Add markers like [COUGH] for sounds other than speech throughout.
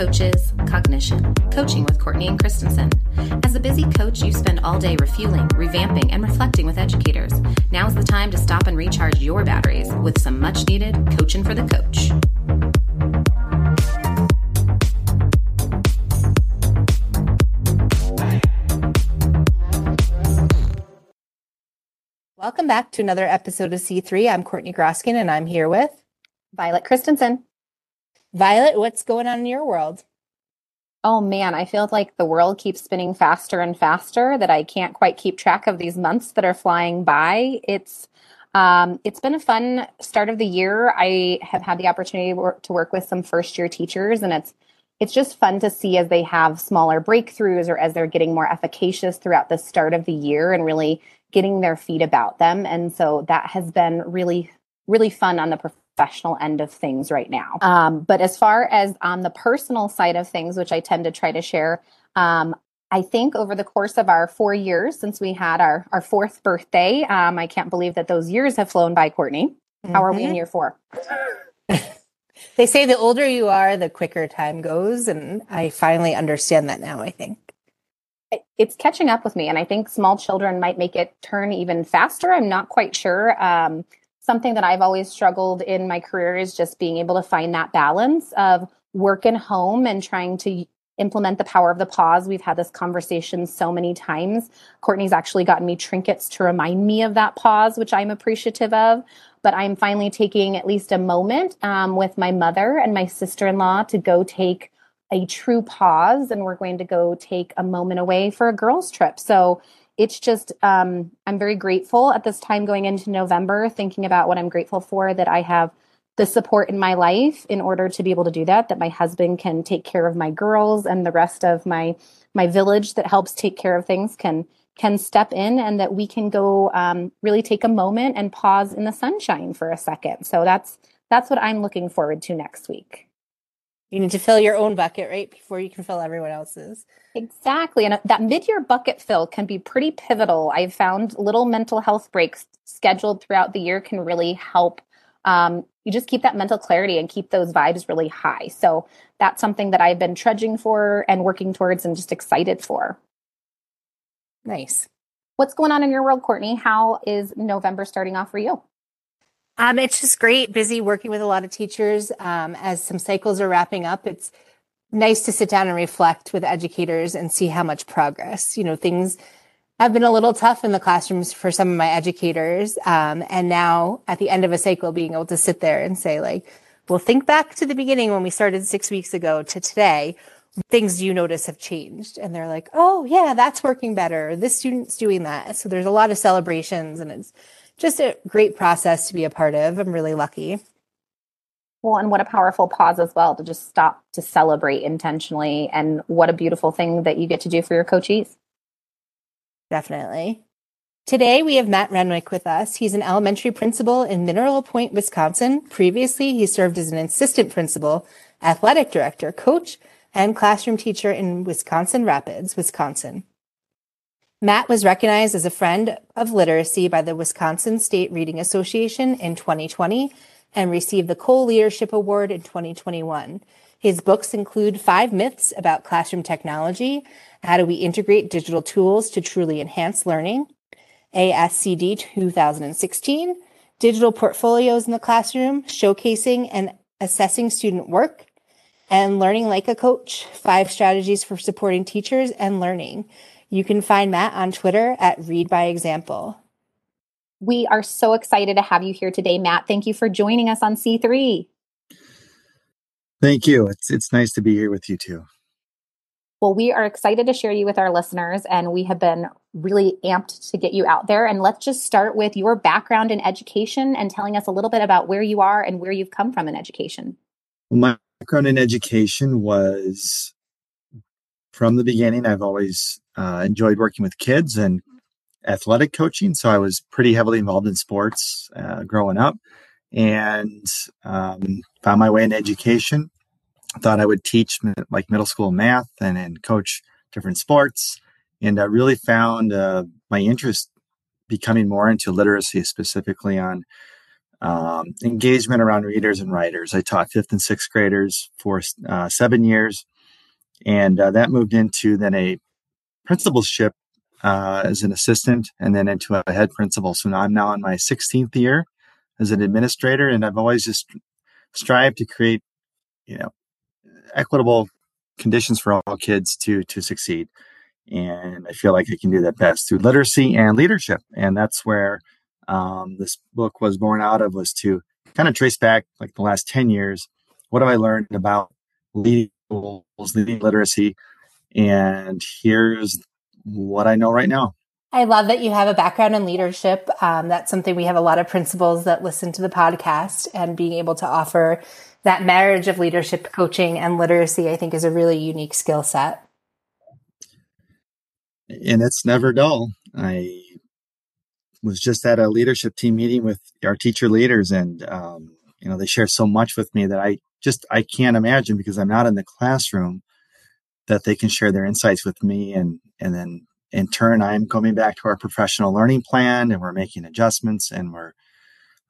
C3 Connecting, Coaches, Cognition. Coaching with Courtney and Christensen. As a busy coach, you spend all day refueling, revamping, and reflecting with educators. Now's the time to stop and recharge your batteries with some much needed coaching for the coach. Welcome back to another episode of C3. I'm Courtney Groskin and I'm here with Violet Christensen. Violet, what's going on in your world? Oh man, I feel like the world keeps spinning faster and faster that I can't quite keep track of these months that are flying by. It's um, it's been a fun start of the year. I have had the opportunity to work with some first year teachers, and it's it's just fun to see as they have smaller breakthroughs or as they're getting more efficacious throughout the start of the year and really getting their feet about them. And so that has been really, really fun on the professional end of things right now. Um, but as far as on the personal side of things, which I tend to try to share, um, I think over the course of our four years since we had our, our fourth birthday, um, I can't believe that those years have flown by, Courtney. How mm-hmm. are we in mm-hmm. year four? [LAUGHS] they say the older you are, the quicker time goes. And I finally understand that now, I think it's catching up with me and i think small children might make it turn even faster i'm not quite sure um, something that i've always struggled in my career is just being able to find that balance of work and home and trying to implement the power of the pause. We've had this conversation so many times. Courtney's actually gotten me trinkets to remind me of that pause which i'm appreciative of. But i'm finally taking at least a moment um, with my mother and my sister-in-law to go take a true pause and we're going to go take a moment away for a girls trip. So it's just um, i'm very grateful at this time going into november thinking about what i'm grateful for that i have the support in my life in order to be able to do that that my husband can take care of my girls and the rest of my my village that helps take care of things can can step in and that we can go um, really take a moment and pause in the sunshine for a second. So that's that's what i'm looking forward to next week you need to fill your own bucket, right? Before you can fill everyone else's. Exactly. And that mid year bucket fill can be pretty pivotal. I've found little mental health breaks scheduled throughout the year can really help. Um, you just keep that mental clarity and keep those vibes really high. So that's something that I've been trudging for and working towards and just excited for. Nice. What's going on in your world, Courtney? How is November starting off for you? Um, it's just great, busy working with a lot of teachers. Um, as some cycles are wrapping up, it's nice to sit down and reflect with educators and see how much progress. You know, things have been a little tough in the classrooms for some of my educators. Um, and now at the end of a cycle, being able to sit there and say, like, well, think back to the beginning when we started six weeks ago to today. Things you notice have changed. And they're like, oh, yeah, that's working better. This student's doing that. So there's a lot of celebrations and it's, just a great process to be a part of. I'm really lucky. Well, and what a powerful pause as well to just stop to celebrate intentionally. And what a beautiful thing that you get to do for your coachees. Definitely. Today we have Matt Renwick with us. He's an elementary principal in Mineral Point, Wisconsin. Previously, he served as an assistant principal, athletic director, coach, and classroom teacher in Wisconsin Rapids, Wisconsin. Matt was recognized as a friend of literacy by the Wisconsin State Reading Association in 2020 and received the Cole Leadership Award in 2021. His books include Five Myths About Classroom Technology, How Do We Integrate Digital Tools to Truly Enhance Learning, ASCD 2016, Digital Portfolios in the Classroom, Showcasing and Assessing Student Work, and Leading Like a Coach, Five Strategies for Supporting Teachers and Learning. You can find Matt on Twitter at Read by Example. We are so excited to have you here today, Matt. Thank you for joining us on C3. Thank you. It's it's nice to be here with you too. Well, we are excited to share you with our listeners, and we have been really amped to get you out there. And let's just start with your background in education and telling us a little bit about where you are and where you've come from in education. Well, my background in education was from the beginning. I've always uh, enjoyed working with kids and athletic coaching. So I was pretty heavily involved in sports uh, growing up and um, found my way in education. Thought I would teach like middle school math and, and coach different sports. And I really found uh, my interest becoming more into literacy, specifically on um, engagement around readers and writers. I taught fifth and sixth graders for uh, seven years, and uh, that moved into then a principalship uh, as an assistant, and then into a head principal. So now I'm now in my 16th year as an administrator, and I've always just strived to create, you know, equitable conditions for all kids to to succeed. And I feel like I can do that best through literacy and leadership, and that's where um, this book was born out of was to kind of trace back like the last 10 years what have i learned about leading leading literacy and here's what i know right now I love that you have a background in leadership. Um, that's something we have a lot of principals that listen to the podcast and being able to offer that marriage of leadership coaching and literacy, I think is a really unique skill set. And it's never dull. I was just at a leadership team meeting with our teacher leaders and um, you know they share so much with me that i just i can't imagine because i'm not in the classroom that they can share their insights with me and and then in turn i'm coming back to our professional learning plan and we're making adjustments and we're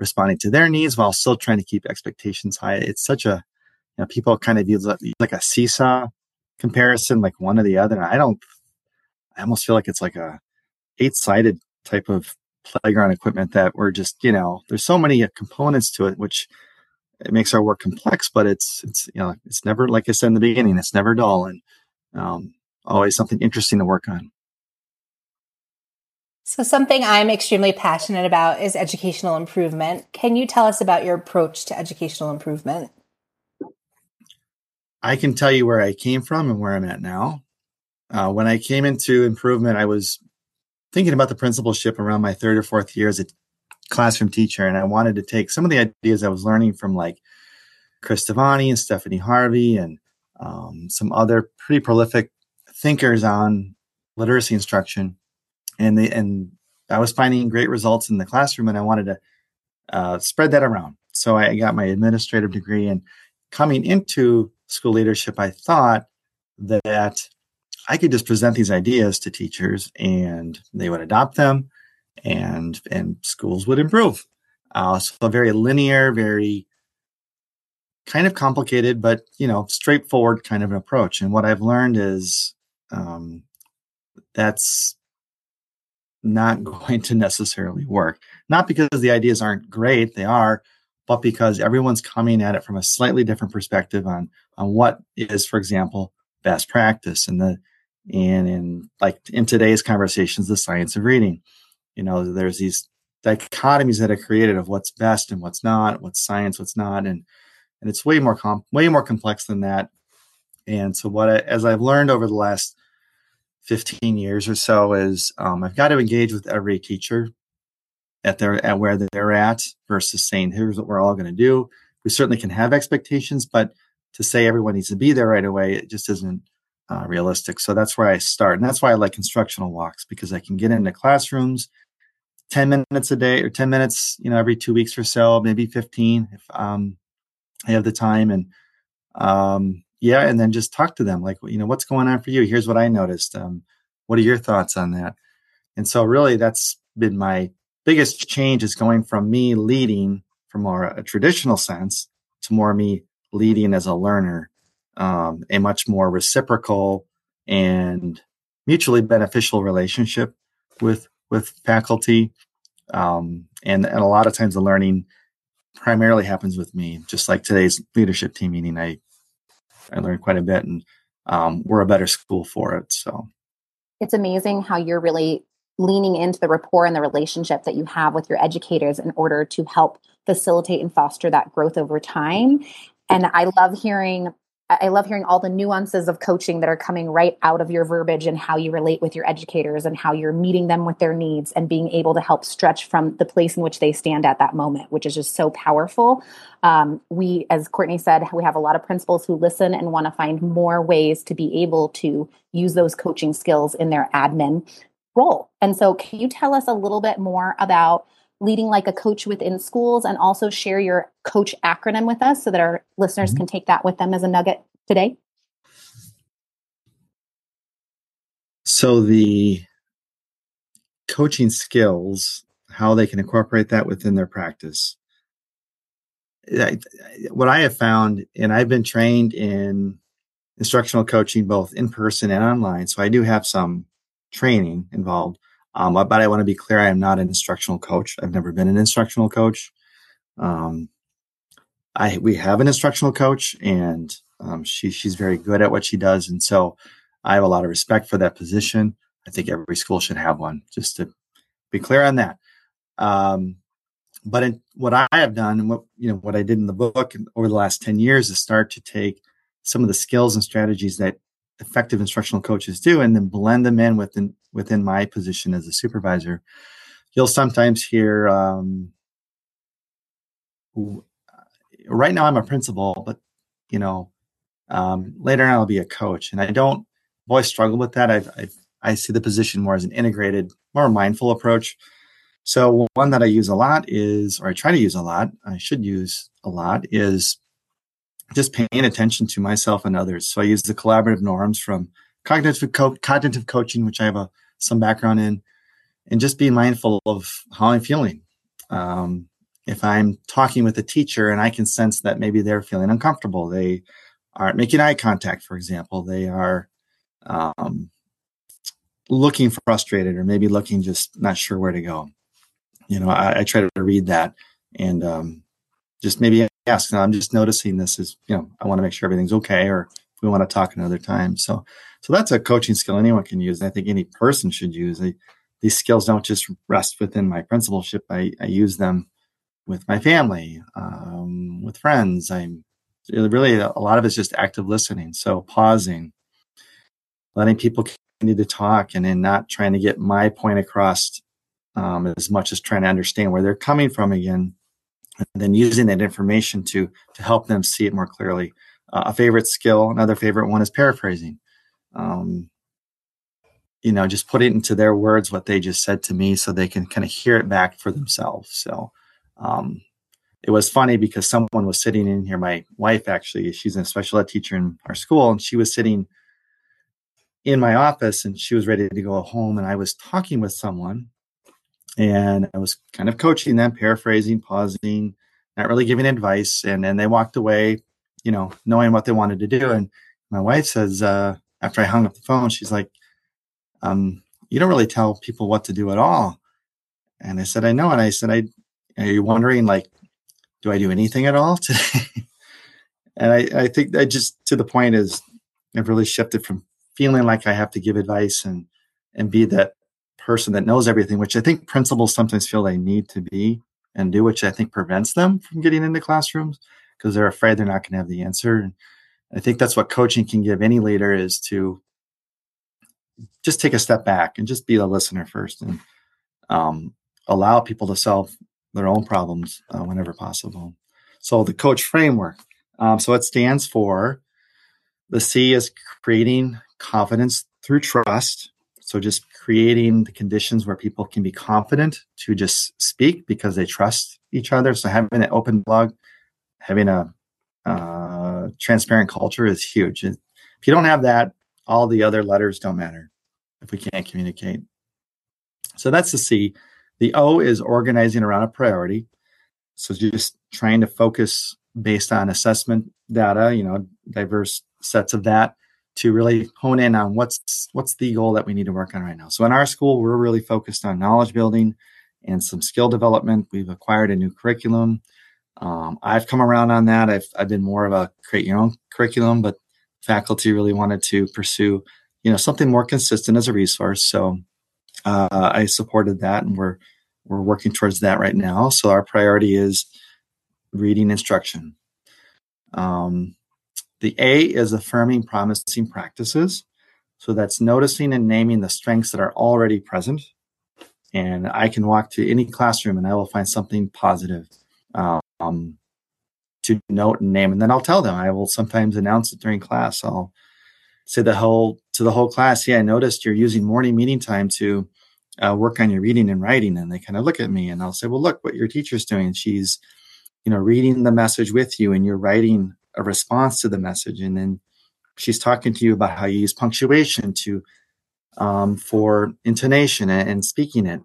responding to their needs while still trying to keep expectations high. It's such a you know people kind of use like a seesaw comparison like one or the other. I don't i almost feel like it's like a eight sided type of playground equipment that we're just you know there's so many components to it which it makes our work complex but it's it's you know it's never like i said in the beginning it's never dull and um, always something interesting to work on. So something i'm extremely passionate about is educational improvement. Can you tell us about your approach to educational improvement? I can tell you where i came from and where i'm at now. Uh, when i came into improvement i was thinking about the principalship around my third or fourth year as a classroom teacher, and I wanted to take some of the ideas I was learning from like Cris Tovani and Stephanie Harvey and um, some other pretty prolific thinkers on literacy instruction, and they and I was finding great results in the classroom, and I wanted to uh, spread that around. So I got my administrative degree, and coming into school leadership, I thought that I could just present these ideas to teachers and they would adopt them and and schools would improve. Uh, so a very linear, very kind of complicated, but you know, straightforward kind of an approach. And what I've learned is um, that's not [LAUGHS] going to necessarily work. Not because the ideas aren't great, they are, but because everyone's coming at it from a slightly different perspective on on what is, for example, best practice. And the and in like in today's conversations the science of reading you know there's these dichotomies that are created of what's best and what's not what's science what's not and and it's way more com- way more complex than that and so what I, as i've learned over the last 15 years or so is um, i've got to engage with every teacher at their at where they're at versus saying here's what we're all going to do we certainly can have expectations but to say everyone needs to be there right away it just isn't uh, realistic. So that's where I start. And that's why I like instructional walks because I can get into classrooms 10 minutes a day or 10 minutes, you know, every two weeks or so, maybe 15 if um, I have the time. And um, yeah, and then just talk to them like, you know, what's going on for you? Here's what I noticed. Um, what are your thoughts on that? And so really that's been my biggest change is going from me leading from more a traditional sense to more me leading as a learner um, a much more reciprocal and mutually beneficial relationship with with faculty um, and, and a lot of times the learning primarily happens with me just like today's leadership team meeting. I i learned quite a bit and um, we're a better school for it so. It's amazing how you're really leaning into the rapport and the relationship that you have with your educators in order to help facilitate and foster that growth over time. And i love hearing I love hearing all the nuances of coaching that are coming right out of your verbiage and how you relate with your educators and how you're meeting them with their needs and being able to help stretch from the place in which they stand at that moment, which is just so powerful. Um, we, as Courtney said, we have a lot of principals who listen and want to find more ways to be able to use those coaching skills in their admin role. And so, can you tell us a little bit more about? Leading like a coach within schools and also share your coach acronym with us so that our listeners mm-hmm. can take that with them as a nugget today? So the coaching skills, how they can incorporate that within their practice. I, what I have found, and I've been trained in instructional coaching both in person and online, so I do have some training involved. Um, but I want to be clear, I am not an instructional coach. I've never been an instructional coach. Um, I we have an instructional coach, and um, she she's very good at what she does, and so I have a lot of respect for that position. I think every school should have one. Just to be clear on that. Um, but in, what I have done, and what you know, what I did in the book over the last ten years, is start to take some of the skills and strategies that effective instructional coaches do, and then blend them in within within my position as a supervisor. You'll sometimes hear um, right now I'm a principal, but you know, um, later on I'll be a coach, and I don't I've always with that. I've, I've, i see the position more as an integrated, more mindful approach. So one that I use a lot is, or I try to use a lot, I should use a lot, is just paying attention to myself and others. So I use the collaborative norms from cognitive co- cognitive coaching, which I have a some background in, and just being mindful of how I'm feeling. Um, if I'm talking with a teacher and I can sense that maybe they're feeling uncomfortable, they aren't making eye contact, for example, they are um, looking frustrated or maybe looking just not sure where to go. You know, I, I try to read that and um, just maybe ask. I'm just noticing this is, you know, I want to make sure everything's okay, or we want to talk another time. So, so that's a coaching skill anyone can use. I think any person should use. I, these skills don't just rest within my principalship. I, I use them with my family, um, with friends. I'm really a lot of it's just active listening. So pausing, letting people continue to talk, and then not trying to get my point across um, as much as trying to understand where they're coming from again, and then using that information to to help them see it more clearly. Uh, a favorite skill, another favorite one is paraphrasing. Um, you know, just put it into their words what they just said to me, so they can kind of hear it back for themselves. So um, it was funny because someone was sitting in here. My wife actually, she's a special ed teacher in our school, and she was sitting in my office, and she was ready to go home. And I was talking with someone, and I was kind of coaching them, paraphrasing, pausing, not really giving advice. And then they walked away, you know, knowing what they wanted to do. And my wife says, uh, after I hung up the phone, she's like, um, "You don't really tell people what to do at all." And I said, "I know." And I said, "I are you wondering like do I do anything at all [LAUGHS] today? and I, I think that just to the point is I've really shifted from feeling like I have to give advice and and be that person that knows everything, which I think principals sometimes feel they need to be and do, which I think prevents them from getting into classrooms because they're afraid they're not going to have the answer. And I think that's what coaching can give any leader is to just take a step back and just be a listener first and um, allow people to solve their own problems uh, whenever possible. So the coach framework. Um, so it stands for the C is creating confidence through trust. So just creating the conditions where people can be confident to just speak because they trust each other. So having an open blog, having a uh, transparent culture is huge. If you don't have that, all the other letters don't matter if we can't communicate. So that's the C. The O is organizing around a priority. So just trying to focus based on assessment data, you know, diverse sets of that to really hone in on what's what's the goal that we need to work on right now. So in our school, we're really focused on knowledge building and some skill development. We've acquired a new curriculum. Um, I've come around on that. I've I've been more of a create your own curriculum, but faculty really wanted to pursue, you know, something more consistent as a resource. So uh, I supported that, and we're we're working towards that right now. So our priority is reading instruction. Um, the A is affirming promising practices. So that's noticing and naming the strengths that are already present. And I can walk to any classroom and I will find something positive um, to note and name. And then I'll tell them. I will sometimes announce it during class. I'll say the whole to the whole class, yeah, I noticed you're using morning meeting time to uh, work on your reading and writing. And they kind of look at me and I'll say, well, look what your teacher's doing. She's, you know, reading the message with you and you're writing a response to the message. And then she's talking to you about how you use punctuation to, um, for intonation and, and speaking it.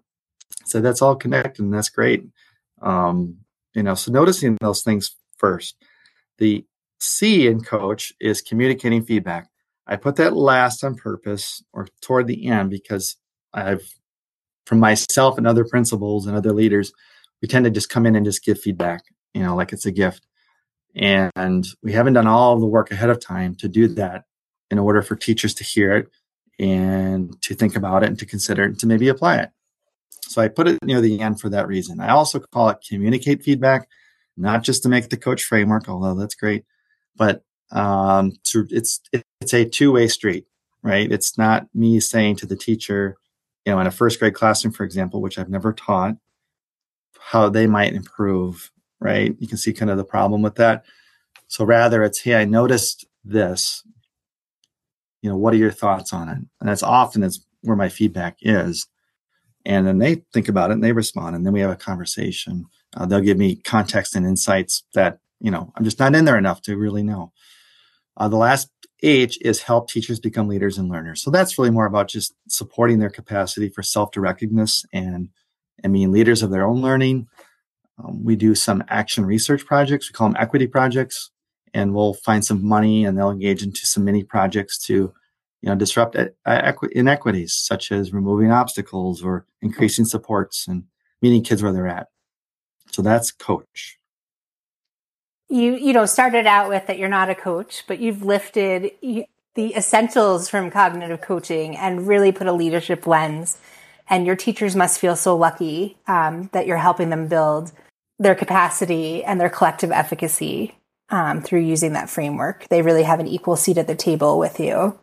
So that's all connected and that's great. Um, you know, so noticing those things first. The C in coach is communicating feedback. I put that last on purpose or toward the end because I've, from myself and other principals and other leaders, we tend to just come in and just give feedback, you know, like it's a gift. And we haven't done all the work ahead of time to do that in order for teachers to hear it and to think about it and to consider it and to maybe apply it. So I put it near the end for that reason. I also call it communicate feedback, not just to make the coach framework, although that's great, but um, to, it's it's a two way street, right? It's not me saying to the teacher, you know, in a first grade classroom, for example, which I've never taught, how they might improve, right? You can see kind of the problem with that. So rather, it's hey, I noticed this. You know, what are your thoughts on it? And that's often is where my feedback is. And then they think about it and they respond, and then we have a conversation. Uh, they'll give me context and insights that you know I'm just not in there enough to really know. Uh, the last H is help teachers become leaders and learners. So that's really more about just supporting their capacity for self-directedness and and being leaders of their own learning. Um, we do some action research projects. We call them equity projects, and we'll find some money and they'll engage into some mini projects to, you know, disrupt equi- inequities such as removing obstacles or increasing supports and meeting kids where they're at. So that's coach you you know started out with that you're not a coach but you've lifted the essentials from cognitive coaching and really put a leadership lens and your teachers must feel so lucky um, that you're helping them build their capacity and their collective efficacy um, through using that framework. They really have an equal seat at the table with you.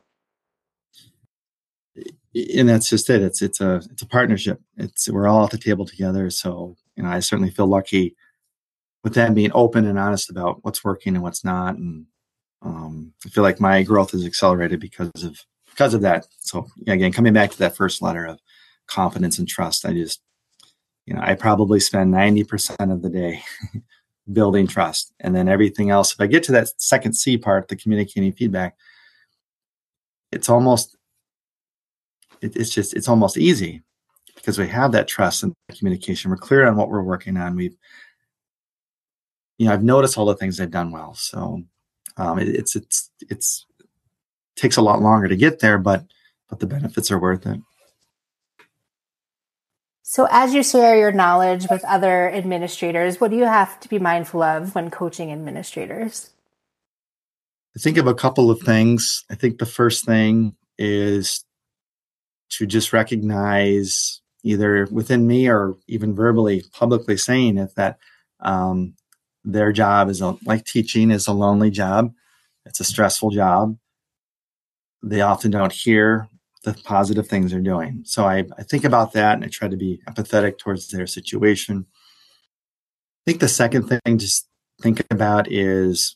And that's just it. It's it's a it's a partnership. It's we're all at the table together. So you know i certainly feel lucky with them being open and honest about what's working and what's not. And um, I feel like my growth is accelerated because of because of that. So again, coming back to that first letter of confidence and trust, I just you know I probably spend ninety percent of the day [LAUGHS] building trust, and then everything else. If I get to that second C part, the communicating feedback, it's almost it, it's just it's almost easy because we have that trust and communication. We're clear on what we're working on. We've you know, I've noticed all the things they've done well. So um, it, it's it's it's takes a lot longer to get there, but but the benefits are worth it. So, as you share your knowledge with other administrators, what do you have to be mindful of when coaching administrators? I think of a couple of things. I think the first thing is to just recognize either within me or even verbally, publicly saying it that um, their job is a, like teaching is a lonely job. It's a stressful job. They often don't hear the positive things they're doing. So I, I think about that and I try to be empathetic towards their situation. I think the second thing to think about is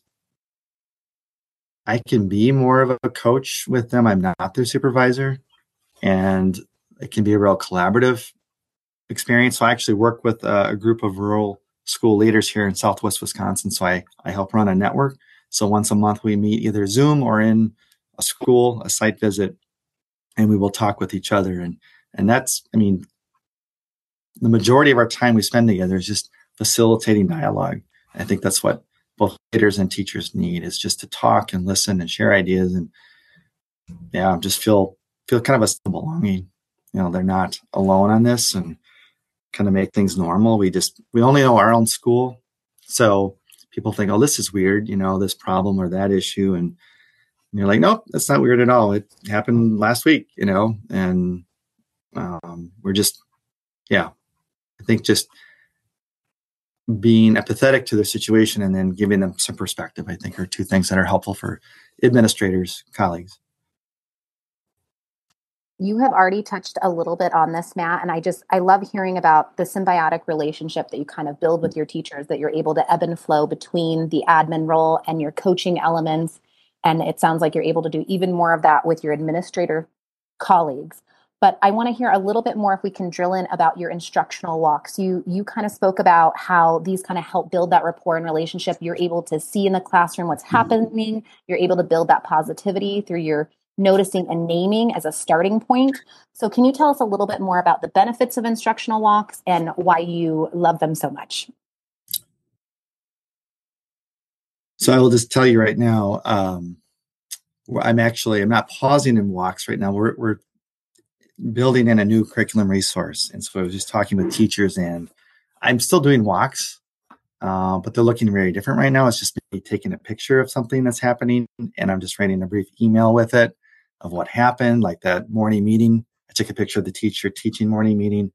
I can be more of a coach with them. I'm not their supervisor. And it can be a real collaborative experience. So I actually work with a, a group of rural school leaders here in Southwest Wisconsin. So I, I help run a network. So once a month, we meet either Zoom or in a school, a site visit, and we will talk with each other. And, and that's, I mean, the majority of our time we spend together is just facilitating dialogue. I think that's what both leaders and teachers need is just to talk and listen and share ideas and yeah, just feel feel kind of a belonging. You know, they're not alone on this and kind of make things normal. We just we only know our own school, so people think, "Oh, this is weird," you know, this problem or that issue, and you're like, "Nope, that's not weird at all. It happened last week," you know, and um, we're just, yeah, I think just being empathetic to their situation and then giving them some perspective, I think, are two things that are helpful for administrators, colleagues. You have already touched a little bit on this matt and i just i love hearing about the symbiotic relationship that you kind of build with your teachers that you're able to ebb and flow between the admin role and your coaching elements and it sounds like you're able to do even more of that with your administrator colleagues but i want to hear a little bit more if we can drill in about your instructional walks you you kind of spoke about how these kind of help build that rapport and relationship you're able to see in the classroom what's mm-hmm. happening you're able to build that positivity through your noticing and naming as a starting point. So, can you tell us a little bit more about the benefits of instructional walks and why you love them so much? So I will just tell you right now, um, I'm actually I'm not pausing in walks right now. We're we're building in a new curriculum resource, and so I was just talking with teachers, and I'm still doing walks, uh, but they're looking very different right now. It's just me taking a picture of something that's happening, and I'm just writing a brief email with it of what happened, like that morning meeting. I took a picture of the teacher teaching morning meeting,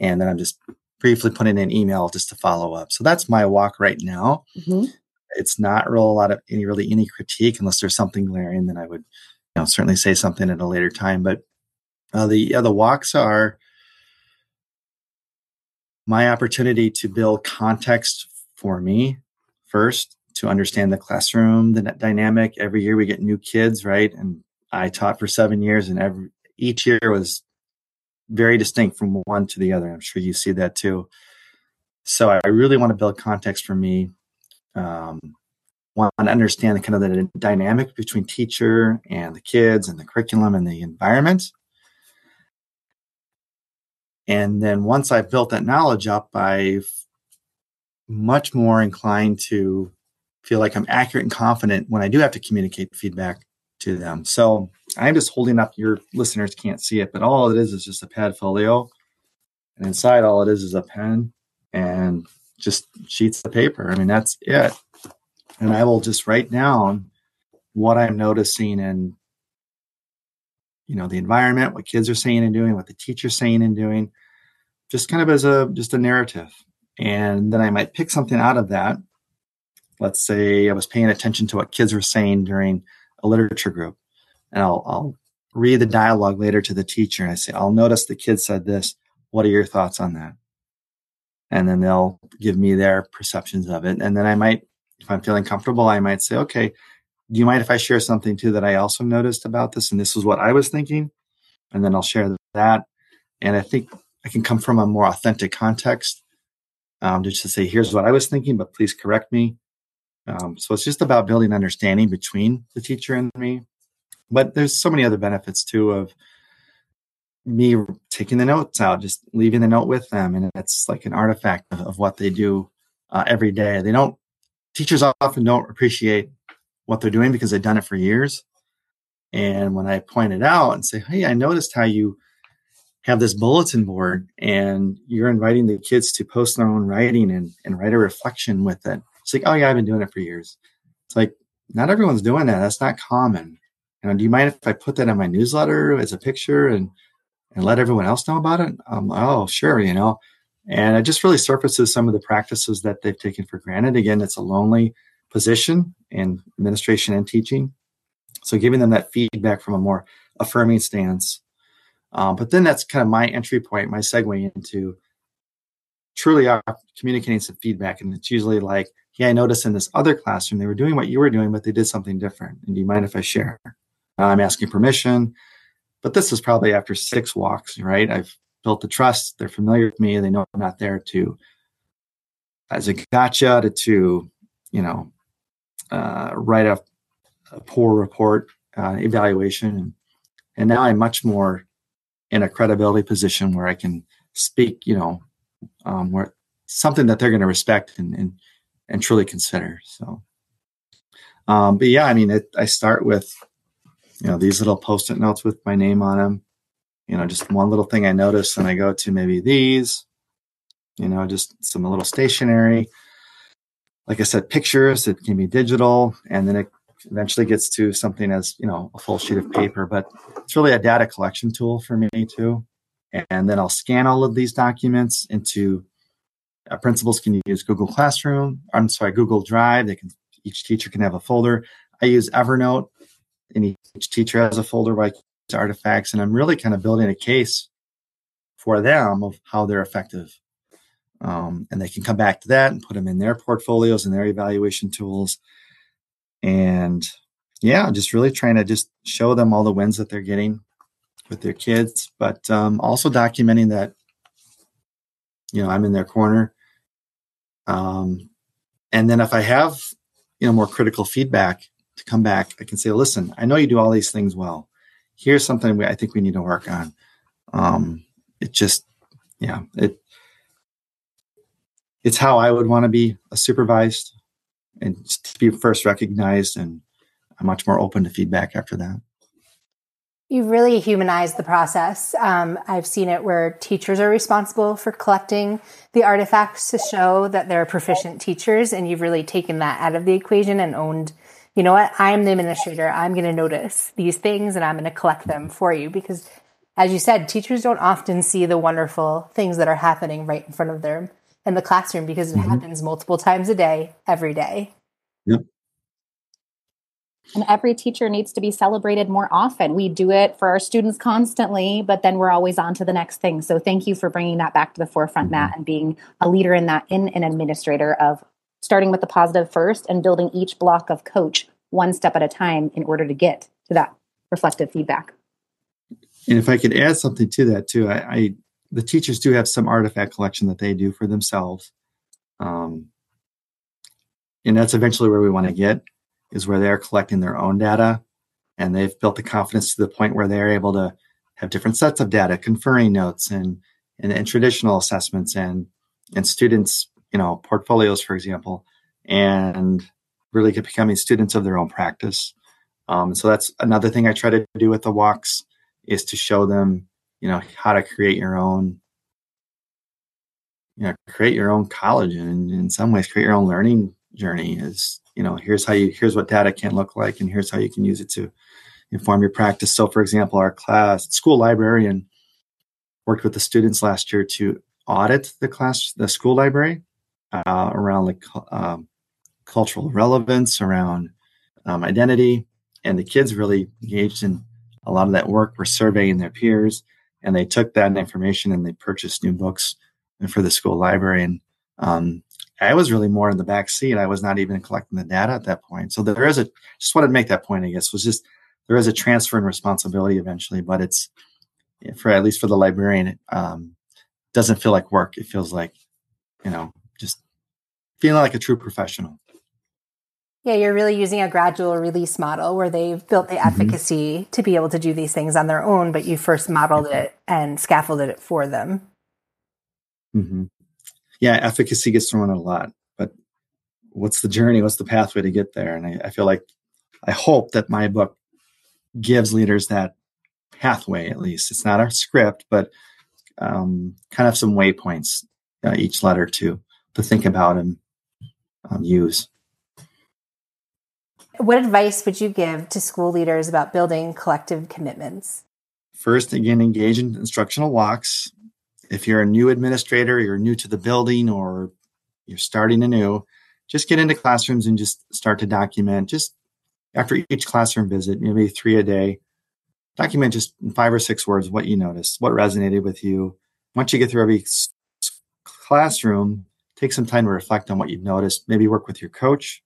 and then I'm just briefly putting an email just to follow up. So that's my walk right now. Mm-hmm. It's not real a lot of any really any critique unless there's something glaring. Then I would, you know, certainly say something at a later time. But uh, the yeah, the walks are my opportunity to build context for me first to understand the classroom, the dynamic. Every year we get new kids, right? And I taught for seven years, and every each year was very distinct from one to the other. I'm sure you see that too. So I really want to build context for me. Um, want to understand the kind of the dynamic between teacher and the kids and the curriculum and the environment. And then once I've built that knowledge up, I've much more inclined to feel like I'm accurate and confident when I do have to communicate feedback to them. So I'm just holding up, your listeners can't see it, but all it is is just a pad folio. And inside, all it is is a pen and just sheets of paper. I mean, that's it. And I will just write down what I'm noticing and you know the environment, what kids are saying and doing, what the teacher's saying and doing, just kind of as a just a narrative. And then I might pick something out of that. Let's say I was paying attention to what kids were saying during a literature group, and I'll, I'll read the dialogue later to the teacher. And I say, I'll notice the kid said this. What are your thoughts on that? And then they'll give me their perceptions of it. And then I might, if I'm feeling comfortable, I might say, okay, do you mind if I share something too that I also noticed about this? And this is what I was thinking. And then I'll share that. And I think I can come from a more authentic context um, just to say, here's what I was thinking, but please correct me. Um, so it's just about building understanding between the teacher and me. But there's so many other benefits too of me taking the notes out, just leaving the note with them, and it's like an artifact of, of what they do uh, every day. They don't teachers often don't appreciate what they're doing because they've done it for years. And when I point it out and say, "Hey, I noticed how you have this bulletin board and you're inviting the kids to post their own writing and, and write a reflection with it. It's like, oh yeah, I've been doing it for years. It's like, not everyone's doing that. That's not common. You know, do you mind if I put that in my newsletter as a picture and and let everyone else know about it? Um, oh, sure, you know. And it just really surfaces some of the practices that they've taken for granted. Again, it's a lonely position in administration and teaching. So giving them that feedback from a more affirming stance um, but then that's kind of my entry point, my segue into truly communicating some feedback. And it's usually like, yeah, I noticed in this other classroom they were doing what you were doing, but they did something different. And do you mind if I share? Uh, I'm asking permission. But this is probably after six walks, right? I've built the trust. They're familiar with me. They know I'm not there to, as a gotcha, to, to you know, uh, write a, a poor report uh, evaluation. And, and now I'm much more in a credibility position where I can speak, you know, um, where something that they're going to respect and, and, and truly consider. So, um, but yeah, I mean, it, I start with, you know, these little post-it notes with my name on them, you know, just one little thing I notice and I go to maybe these, you know, just some little stationery. Like I said, pictures, it can be digital and then it eventually gets to something as you know a full sheet of paper but it's really a data collection tool for me too. And then i'll scan all of these documents into uh, principals can use google classroom. I'm sorry google drive. They can each teacher can have a folder. I use evernote and each teacher has a folder by artifacts. And i'm really kind of building a case for them of how they're effective. Um, and they can come back to that and put them in their portfolios and their evaluation tools. And yeah, just really trying to just show them all the wins that they're getting with their kids, but um, also documenting that you know I'm in their corner. Um, and then if I have you know more critical feedback to come back, I can say, listen, I know you do all these things well. Here's something we, I think we need to work on. Um, it just yeah it it's how I would want to be a supervised and to be first recognized and I'm much more open to feedback after that. You've really humanized the process. Um, I've seen it where teachers are responsible for collecting the artifacts to show that they're proficient teachers, and you've really taken that out of the equation and owned, you know what, I'm the administrator. I'm going to notice these things and I'm going to collect them for you because, as you said, teachers don't often see the wonderful things that are happening right in front of them in the classroom because it mm-hmm. happens multiple times a day, every day. Yep. And every teacher needs to be celebrated more often. We do it for our students constantly, but then we're always on to the next thing. So thank you for bringing that back to the forefront, Matt, and being a leader in that, in an administrator of starting with the positive first and building each block of coach one step at a time in order to get to that reflective feedback. And if I could add something to that too, I, I the teachers do have some artifact collection that they do for themselves. Um, and that's eventually where we want to get is where they're collecting their own data and they've built the confidence to the point where they're able to have different sets of data, conferring notes and, and, and traditional assessments and, and students, you know, portfolios, for example, and really becoming students of their own practice. Um, so that's another thing I try to do with the walks is to show them, you know, how to create your own, you know, create your own college and in some ways create your own learning journey is you know here's how you here's what data can look like and here's how you can use it to inform your practice so for example our class school librarian worked with the students last year to audit the class the school library uh, around like um, cultural relevance around um, identity and the kids really engaged in a lot of that work were surveying their peers and they took that information and they purchased new books for the school library and um, I was really more in the back seat. I was not even collecting the data at that point. So there is a just wanted to make that point. I guess was just there is a transfer in responsibility eventually, but it's for at least for the librarian, it um, doesn't feel like work. It feels like you know feeling like a true professional. Yeah, you're really using a gradual release model where they've built the mm-hmm. efficacy mm-hmm. to be able to do these things on their own, but you first modeled it and scaffolded it for them. Mm-hmm yeah, efficacy gets thrown a lot, but what's the journey? What's the pathway to get there? And I, I feel like I hope that my book gives leaders that pathway at least. It's not a script, but um, kind of some waypoints uh, each letter to to think about and um, use. What advice would you give to school leaders about building collective commitments? First, again, engage in instructional walks if you're a new administrator, you're new to the building, or you're starting anew, just get into classrooms and just start to document. Just after each classroom visit, maybe three a day, document just in five or six words what you noticed, what resonated with you. Once you get through every classroom, take some time to reflect on what you've noticed. Maybe work with your coach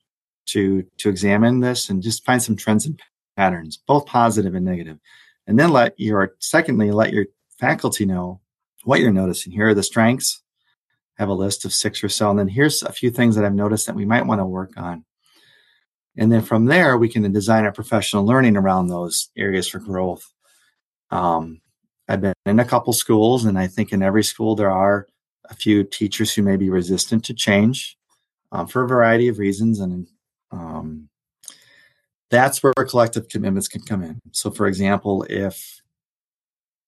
to to examine this and just find some trends and patterns, both positive and negative. And then let your secondly let your faculty know what you're noticing. Here are the strengths. Have a list of six or so. And then here's a few things that I've noticed that we might want to work on. And then from there, we can design our professional learning around those areas for growth. Um, I've been in a couple schools, and I think in every school there are a few teachers who may be resistant to change um, for a variety of reasons. And um, that's where collective commitments can come in. So, for example, if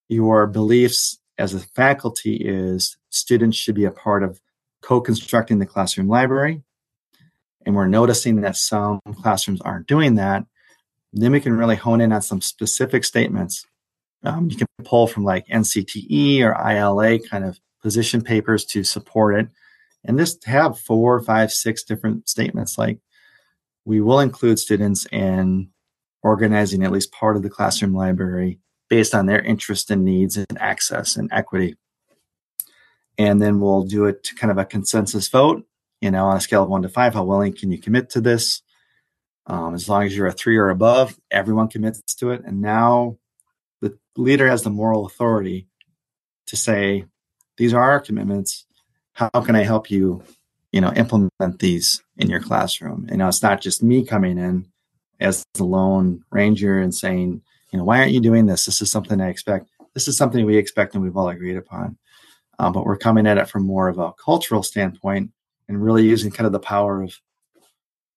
your beliefs as a faculty is students should be a part of co-constructing the classroom library and we're noticing that some classrooms aren't doing that then we can really hone in on some specific statements um, you can pull from like ncte or ila kind of position papers to support it and just have four five six different statements like we will include students in organizing at least part of the classroom library based on their interest and needs and access and equity. And then we'll do it to kind of a consensus vote, you know, on a scale of one to five. How willing can you commit to this? Um, as long as you're a three or above, everyone commits to it. And now the leader has the moral authority to say, these are our commitments. How can I help you, you know, implement these in your classroom? You know, it's not just me coming in as the lone ranger and saying, you know, why aren't you doing this? This is something I expect. This is something we expect and we've all agreed upon. Um, but we're coming at it from more of a cultural standpoint and really using kind of the power of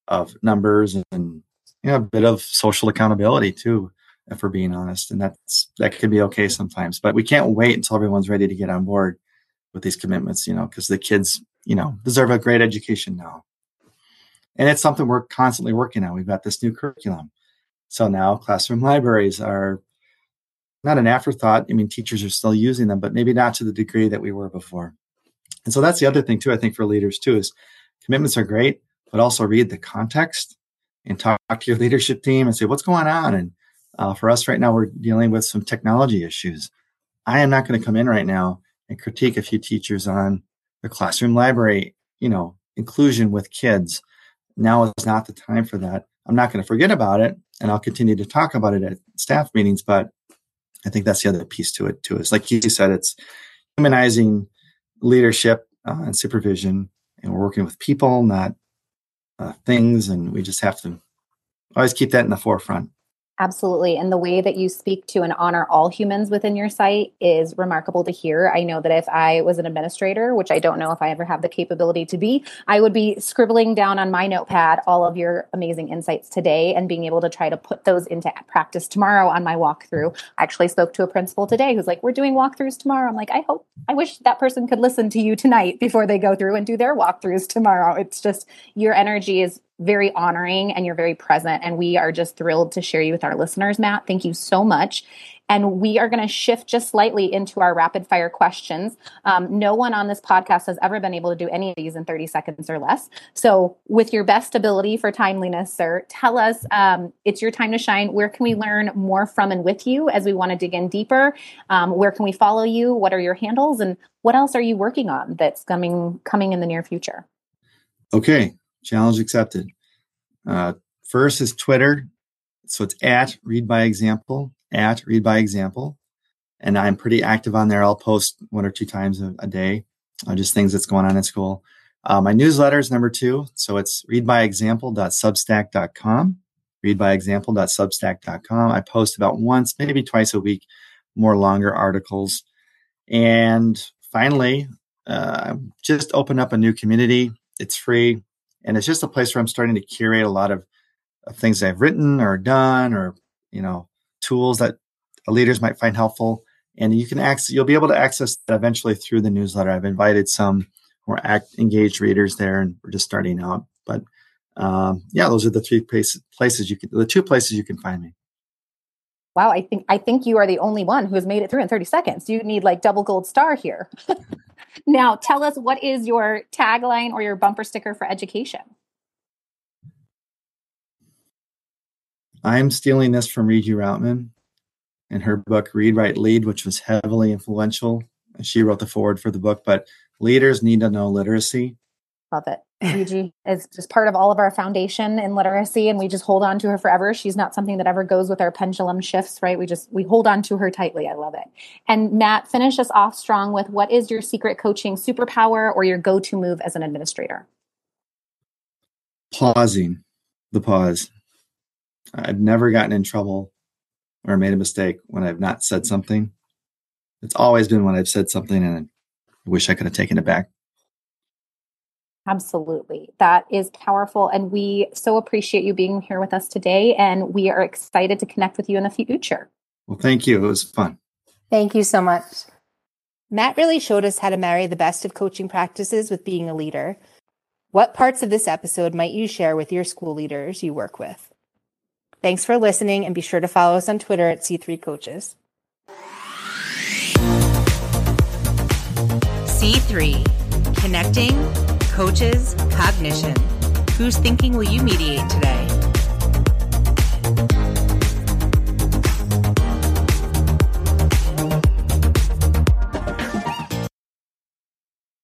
of numbers and you know a bit of social accountability too if we're being honest and that's that could be okay sometimes but we can't wait until everyone's ready to get on board with these commitments you know because the kids you know deserve a great education now. And it's something we're constantly working on. We've got this new curriculum. So now classroom libraries are not an afterthought. I mean teachers are still using them but maybe not to the degree that we were before. And so that's the other thing too i think for leaders too is commitments are great but also read the context and talk to your leadership team and say what's going on? And uh, for us right now, we're dealing with some technology issues. I am not going to come in right now and critique a few teachers on the classroom library, you know, inclusion with kids. Now is not the time for that. I'm not going to forget about it and I'll continue to talk about it at staff meetings, but I think that's the other piece to it too. Is like you said, it's humanizing leadership uh, and supervision, and we're working with people, not uh, things, and we just have to always keep that in the forefront. Absolutely. And the way that you speak to and honor all humans within your site is remarkable to hear. I know that if I was an administrator, which I don't know if I ever have the capability to be, I would be scribbling down on my notepad all of your amazing insights today and being able to try to put those into practice tomorrow on my walkthrough. I actually spoke to a principal today who's like, We're doing walkthroughs tomorrow. I'm like, I hope, I wish that person could listen to you tonight before they go through and do their walkthroughs tomorrow. It's just your energy is very honoring and you're very present. And we are just thrilled to share you with our listeners, Matt. Thank you so much. And we are going to shift just slightly into our rapid fire questions. Um, no one on this podcast has ever been able to do any of these in 30 seconds or less. So, with your best ability for timeliness, sir, tell us um, it's your time to shine. Where can we learn more from and with you as we want to dig in deeper? Um, where can we follow you? What are your handles? And what else are you working on that's coming coming in the near future? Okay, Challenge accepted. Uh, first is Twitter. So it's at read by example, at read by example. And I'm pretty active on there. I'll post one or two times a, a day, uh, just things that's going on in school. Uh, my newsletter is number two. So it's readbyexample.substack.com, readbyexample.substack.com. I post about once, maybe twice a week, more longer articles. And finally, uh, just open up a new community. It's free and it's just a place where I'm starting to curate a lot of, of things I've written or done, or you know, tools that leaders might find helpful. And you can access, you'll be able to access that eventually through the newsletter. I've invited some more act, engaged readers there, and we're just starting out. But um, yeah, those are the three places you can, the two places you can find me. Wow, I think I think you are the only one who has made it through in 30 seconds. You need like double gold star here. [LAUGHS] now, tell us what is your tagline or your bumper sticker for education? I'm stealing this from Regie Routman in her book Read, Write, Lead, which was heavily influential. She wrote the foreword for the book, but leaders need to know literacy. Love it. Regie is just part of all of our foundation in literacy, and we just hold on to her forever. She's not something that ever goes with our pendulum shifts, right? We just we hold on to her tightly. I love it. And Matt, finish us off strong with what is your secret coaching superpower or your go-to move as an administrator? Pausing, the pause. I've never gotten in trouble or made a mistake when I've not said something. It's always been when I've said something and I wish I could have taken it back. Absolutely. That is powerful. And we so appreciate you being here with us today. And we are excited to connect with you in the future. Well, thank you. It was fun. Thank you so much. Matt really showed us how to marry the best of coaching practices with being a leader. What parts of this episode might you share with your school leaders you work with? Thanks for listening and be sure to follow us on Twitter at C3 Coaches. C3 Connecting Coaches Cognition. Whose thinking will you mediate today?